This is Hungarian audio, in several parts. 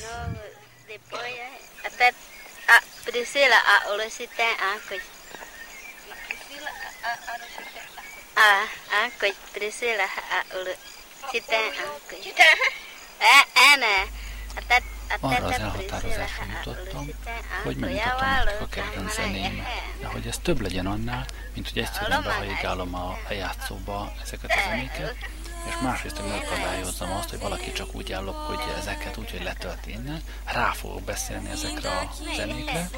magyarázat, ez komoly lesz. Priscila a olosite ankoy. A ankoy Priscila a olosite ankoy. Ene. Arra az elhatározásra jutottam, hogy megmutatom a kedvenc zenémet, de hogy ez több legyen annál, mint hogy egyszerűen behajigálom a lejátszóba ezeket a zenéket, és másrészt, hogy megakadályozzam azt, hogy valaki csak úgy ellopkodja ezeket, úgyhogy letölti innen, rá fogok beszélni ezekre a zenékre,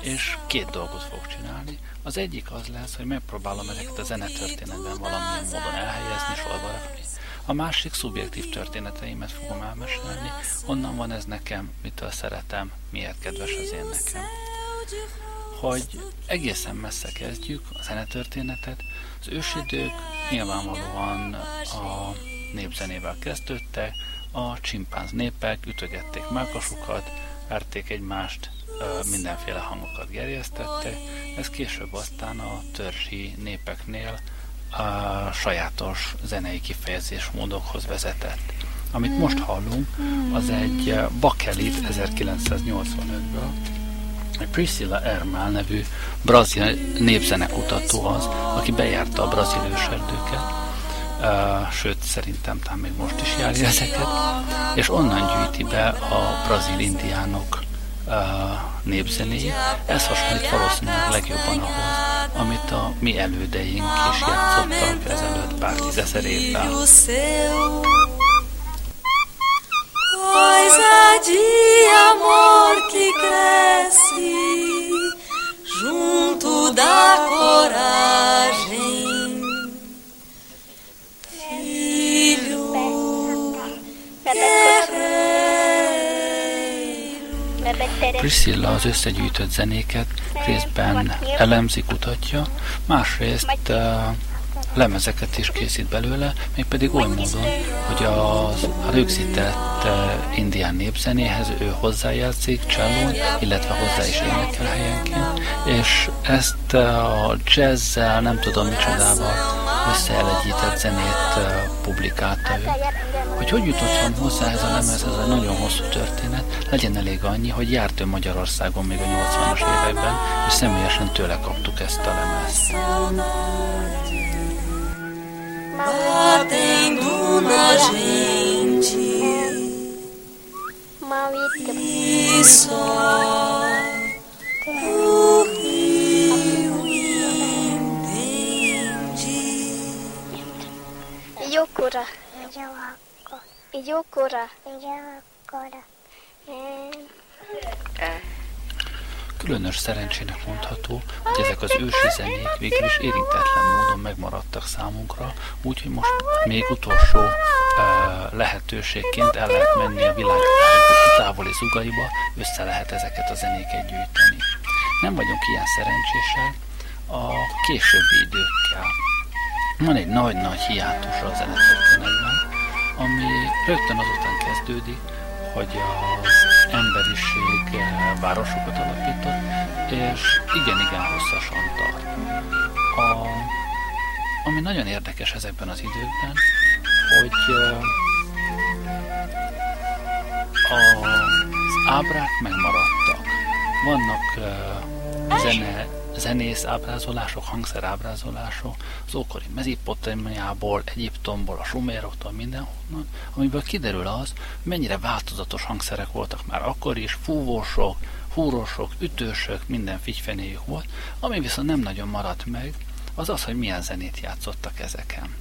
és két dolgot fogok csinálni. Az egyik az lesz, hogy megpróbálom ezeket a zenetörténetben valamilyen módon elhelyezni, sorba rakni. A másik szubjektív történeteimet fogom elmesélni, honnan van ez nekem, mitől szeretem, miért kedves az én nekem. Hogy egészen messze kezdjük a zenetörténetet, az ősidők nyilvánvalóan a népzenével kezdődtek, a csimpánz népek ütögették melkasukat, verték egymást, mindenféle hangokat gerjesztettek, ez később aztán a törzsi népeknél a sajátos zenei kifejezésmódokhoz vezetett. Amit most hallunk, az egy Bakelit 1985-ből, egy Priscilla Ermál nevű brazil népzenekutató az, aki bejárta a brazil őserdőket, sőt szerintem talán még most is járja ezeket, és onnan gyűjti be a brazil indiánok uh, népzenéjét. Ez hasonlít valószínűleg legjobban ahhoz, amit a mi elődeink is játszottak ezelőtt pár tízezer évvel. Coisa de amor que cresce junto da coragem, filho Priscilla az összegyűjtött zenéket részben elemzi, kutatja, másrészt uh, lemezeket is készít belőle, mégpedig oly módon, hogy az, rögzített uh, indián népzenéhez ő hozzájátszik csellón, illetve hozzá is énekel helyenként, és ezt uh, a jazzzel, nem tudom micsodával összeelegyített zenét uh, publikálta ő. Hogy hogy jutottam hozzá ez a lemez, ez egy nagyon hosszú történet, legyen elég annyi, hogy járt ő Magyarországon még a 80-as években, és személyesen tőle kaptuk ezt a lemezt. Batendo na gente e só o rio entende. Yokura. Yokura. Yokura. Különös szerencsének mondható, hogy ezek az ősi zenék végül is érintetlen módon megmaradtak számunkra, úgyhogy most még utolsó uh, lehetőségként el lehet menni a világ távoli zugaiba, össze lehet ezeket a zenéket gyűjteni. Nem vagyunk ilyen szerencsések a későbbi időkkel. Van egy nagy-nagy hiátus a zenetörténetben, ami rögtön azután kezdődik, hogy az emberiség városokat alapított, és igen-igen hosszasan tart. A, ami nagyon érdekes ezekben az időkben, hogy eh, az ábrák megmaradtak. Vannak eh, zene, zenész ábrázolások, hangszerábrázolások az ókori Mezipotamiából, Egyiptomból, a suméroktól, mindenhonnan, amiből kiderül az, mennyire változatos hangszerek voltak már akkor is, fúvósok, húrosok, ütősök, minden figyfenéjük volt, ami viszont nem nagyon maradt meg, az az, hogy milyen zenét játszottak ezeken.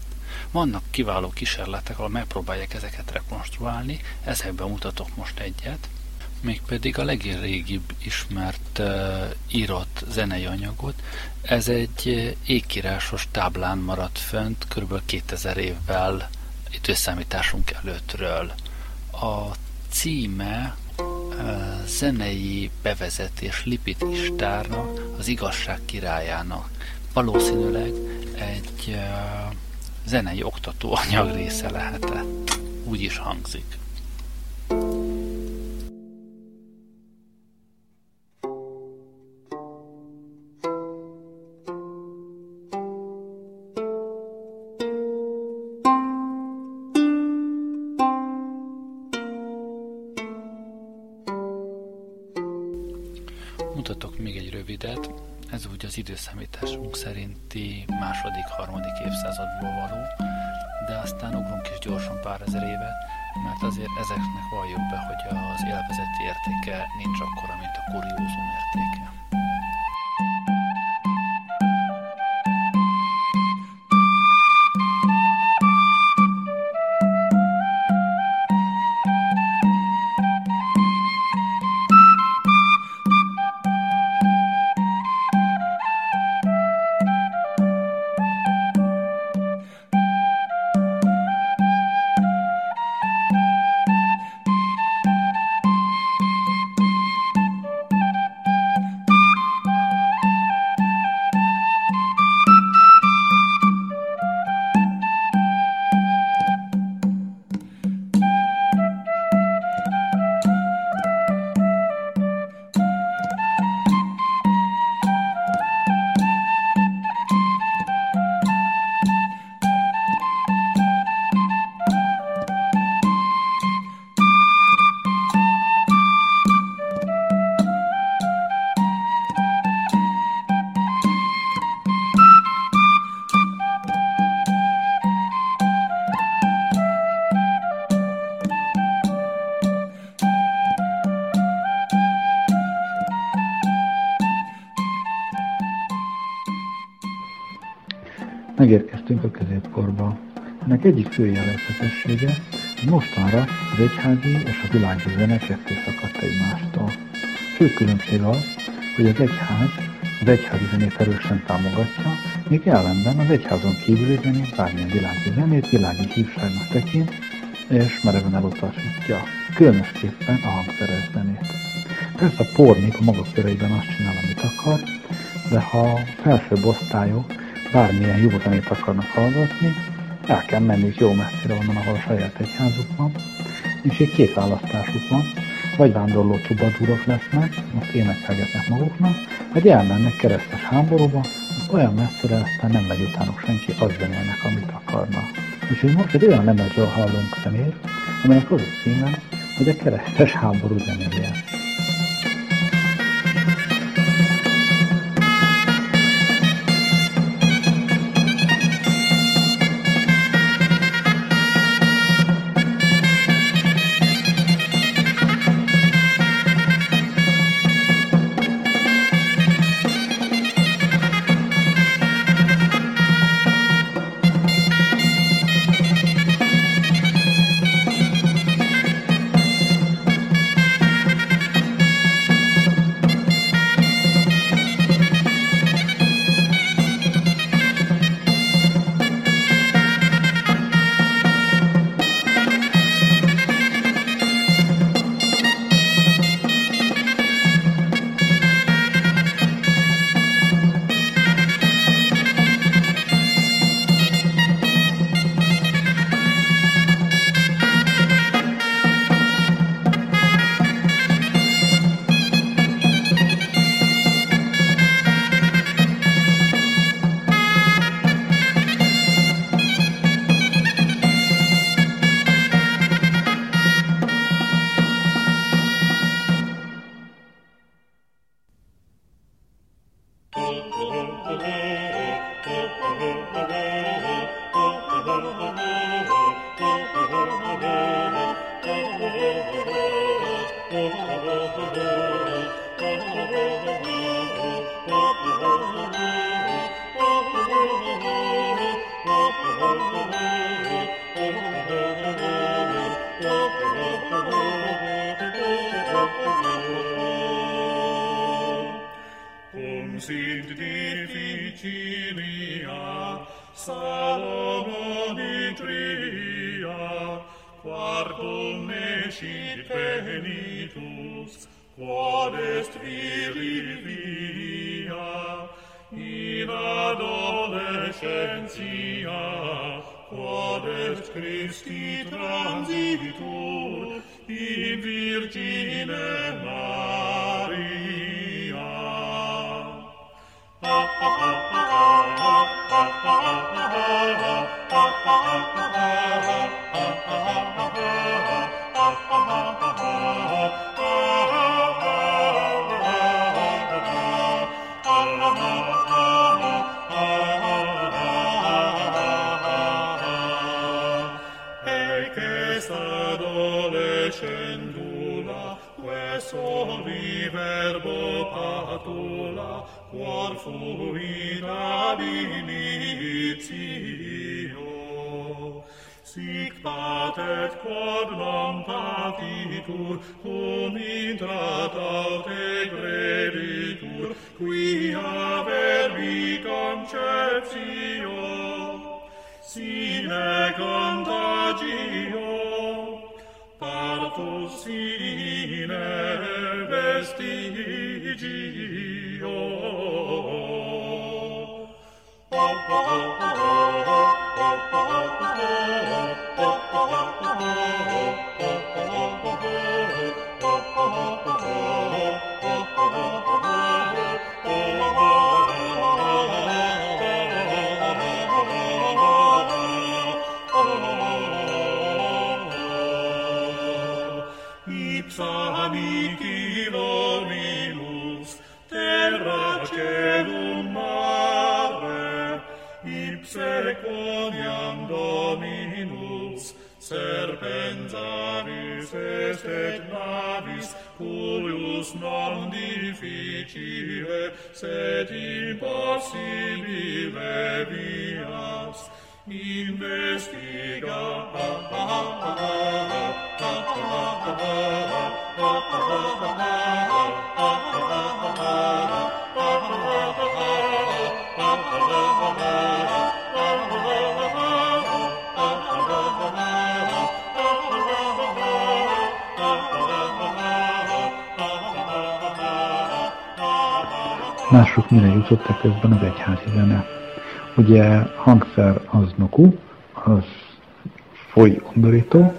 Vannak kiváló kísérletek, ahol megpróbálják ezeket rekonstruálni, ezekben mutatok most egyet, mégpedig a legrégibb ismert uh, írott zenei anyagot. Ez egy ékírásos táblán maradt fönt kb. 2000 évvel időszámításunk előttről. A címe uh, zenei bevezetés Lipit Istárnak, az igazság királyának. Valószínűleg egy uh, zenei oktatóanyag része lehetett. Úgy is hangzik. Mutatok még egy rövidet, ez úgy az időszámításunk szerinti második-harmadik évszázadból való, de aztán ugrunk is gyorsan pár ezer évet, mert azért ezeknek valljuk be, hogy az élvezeti értéke nincs akkora, mint a kuriózum értéke. Megérkeztünk a középkorba. Ennek egyik fő jellegzetessége, hogy mostanra az egyházi és a világi zene ketté szakadt egymástól. Fő különbség az, hogy az egyház az egyházi zenét erősen támogatja, míg ellenben az egyházon kívüli zenét bármilyen világi zenét világi hívságnak tekint, és mereven elutasítja, különösképpen a hangszeres zenét. Persze a pornik a maga köreiben azt csinál, amit akar, de ha felsőbb osztályok bármilyen jó zenét akarnak hallgatni, el kell menni jó messzire onnan, ahol a saját egyházuk van, és egy két választásuk van, vagy vándorló trubadúrok lesznek, azt énekelgetnek maguknak, vagy elmennek keresztes háborúba, olyan messzire aztán nem megy utánuk senki, az zenélnek, amit akarnak. Úgyhogy most egy olyan lemezről hallunk zenét, amelyek az a címe, hogy a keresztes háború zenéje. mia, quod est Christi transitur in Virgine Maria. Ah, cor fuit ad initio. Sic patet quod non patitur, cum intrat aute creditur, quia verbi conceptio, sine contagio, partus sine vestitio, Oh, oh, oh. et impossibile vias, in Mások mire jutottak közben az egyházi zene. Ugye hangszer az noku, az foly undorító,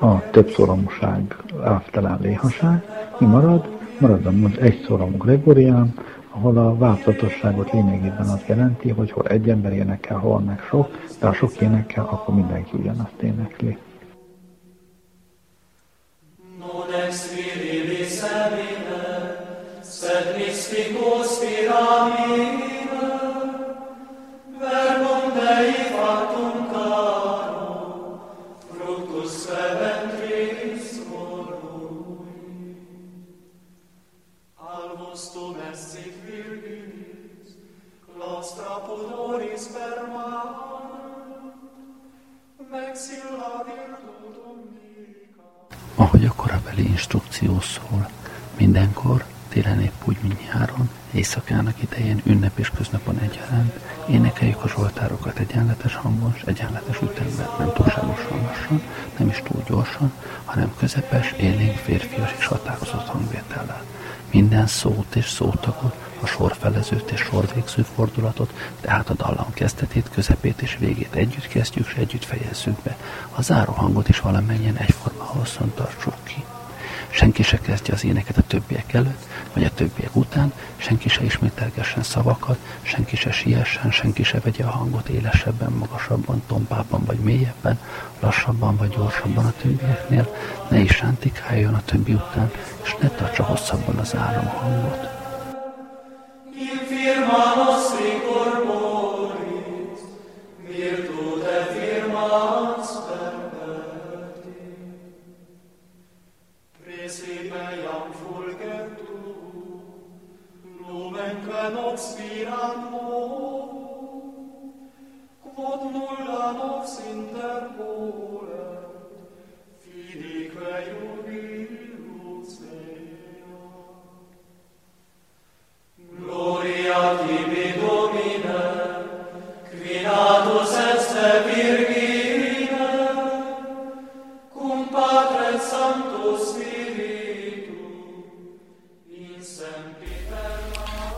a többszoromúság elvtelen léhaság, mi marad? Marad az egy szoromú Gregorián, ahol a változatosságot lényegében azt jelenti, hogy hol egy ember énekel, hol meg sok, de ha sok énekel, akkor mindenki ugyanazt énekli. Ahogy a korabeli instrukció szól, mindenkor, télen épp úgy, mint nyáron, éjszakának idején, ünnep és köznapon egyaránt, énekeljük a zsoltárokat egyenletes hangon, és egyenletes ütemben, nem túlságosan lassan, nem is túl gyorsan, hanem közepes, élénk, férfias és határozott hangvétellel. Minden szót és szótagot, a sorfelezőt és sorvégző fordulatot, tehát a dallam kezdetét, közepét és végét együtt kezdjük és együtt fejezzük be. A záró hangot is valamennyien egyforma hosszan tartsuk ki. Senki se kezdje az éneket a többiek előtt, vagy a többiek után, senki se ismételgessen szavakat, senki se siessen, senki se vegye a hangot élesebben, magasabban, tompábban vagy mélyebben, lassabban vagy gyorsabban a többieknél, ne is rántikáljon a többi után, és ne tartsa hosszabban az áram hangot.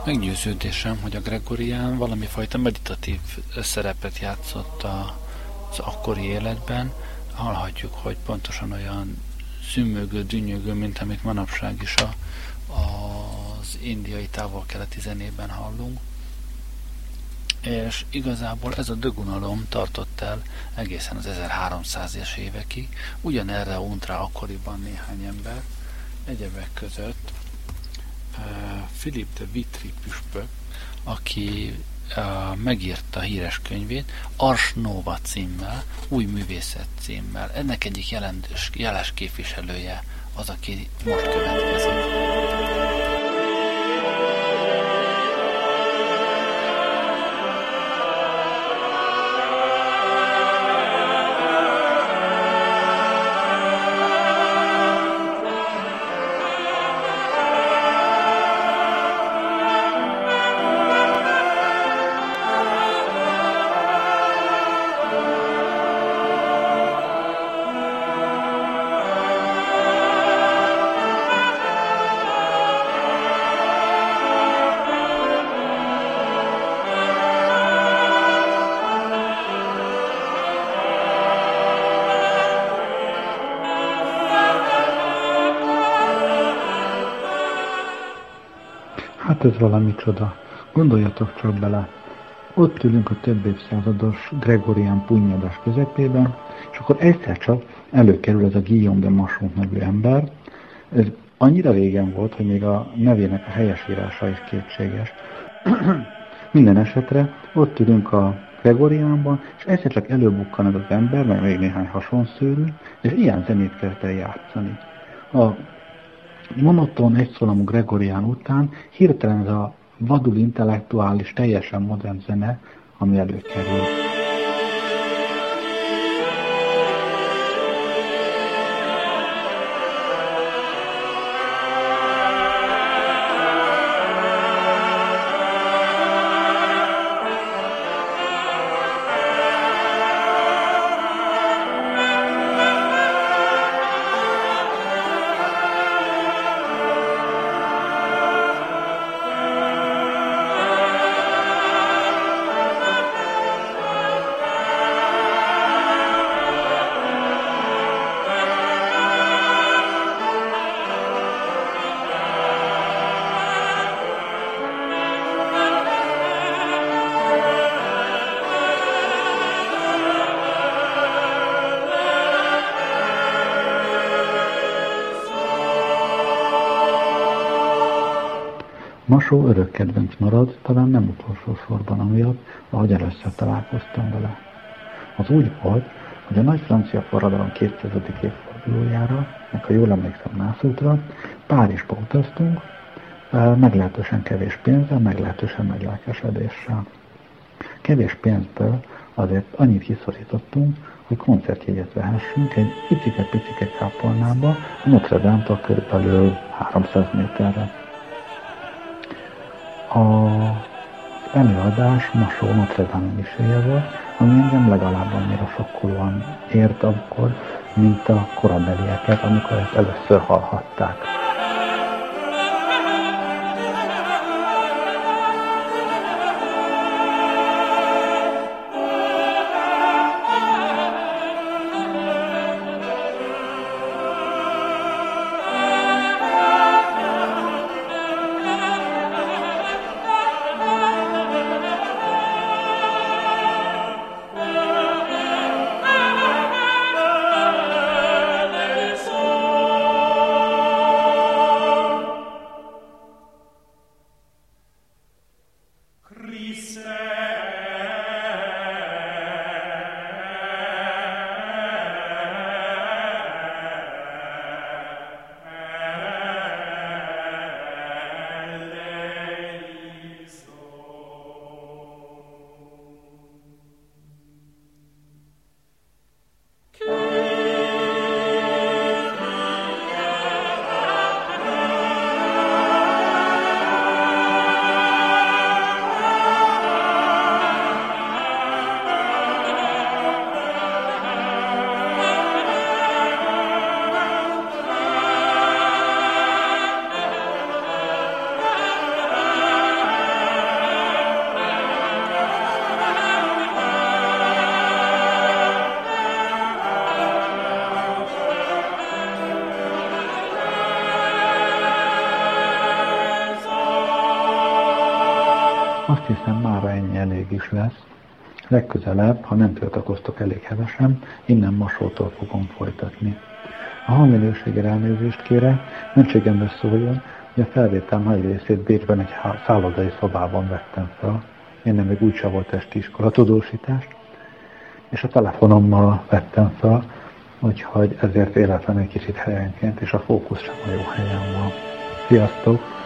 Meggyőződésem, hogy a Gregorián valami fajta meditatív szerepet játszott az akkori életben. Hallhatjuk, hogy pontosan olyan szümmögő, dünnyögő, mint amit manapság is a, az indiai távol-keleti zenében hallunk. És igazából ez a dögunalom tartott el egészen az 1300-es évekig. Ugyanerre unt rá akkoriban néhány ember, egyebek között Philip de Vitry püspök, aki megírta a híres könyvét Ars Nova címmel, új művészet címmel. Ennek egyik jelentős, jeles képviselője az, aki most következik. Hát ez valami csoda. Gondoljatok csak bele. Ott ülünk a több évszázados Gregorian punnyadás közepében, és akkor egyszer csak előkerül ez a Guillaume de Masson nevű ember. Ez annyira régen volt, hogy még a nevének a helyesírása is kétséges. Minden esetre ott ülünk a Gregoriánban, és egyszer csak előbukkan ez az ember, meg még néhány hasonszőrű, és ilyen zenét kezd el játszani. A monoton egyszólamú Gregorián után hirtelen ez a vadul intellektuális, teljesen modern zene, ami előkerül. Masó örök kedvenc marad, talán nem utolsó sorban amiatt, ahogy először találkoztam vele. Az úgy volt, hogy a nagy francia forradalom 200. évfordulójára, meg ha jól emlékszem Nászútra, Párizsba utaztunk, meglehetősen kevés pénzzel, meglehetősen nagy lelkesedéssel. Kevés pénzből azért annyit kiszorítottunk, hogy koncertjegyet vehessünk egy picike-picike kápolnába, Notre Dame-tól körülbelül 300 méterre. Az előadás Masó Notre Dame miséje volt, ami engem legalább annyira sokkolóan ért akkor, mint a korabelieket, amikor ezt először hallhatták. Legközelebb, ha nem tiltakoztok elég hevesen, innen Masótól fogom folytatni. A hangminőségre elnézést kére, mentségemre szóljon, hogy a felvétel nagy részét Bécsben egy szállodai szobában vettem fel. Én nem még úgyse volt esti iskola tudósítás, és a telefonommal vettem fel, úgyhogy ezért életlen egy kicsit helyenként, és a fókusz sem a jó helyen van. Sziasztok!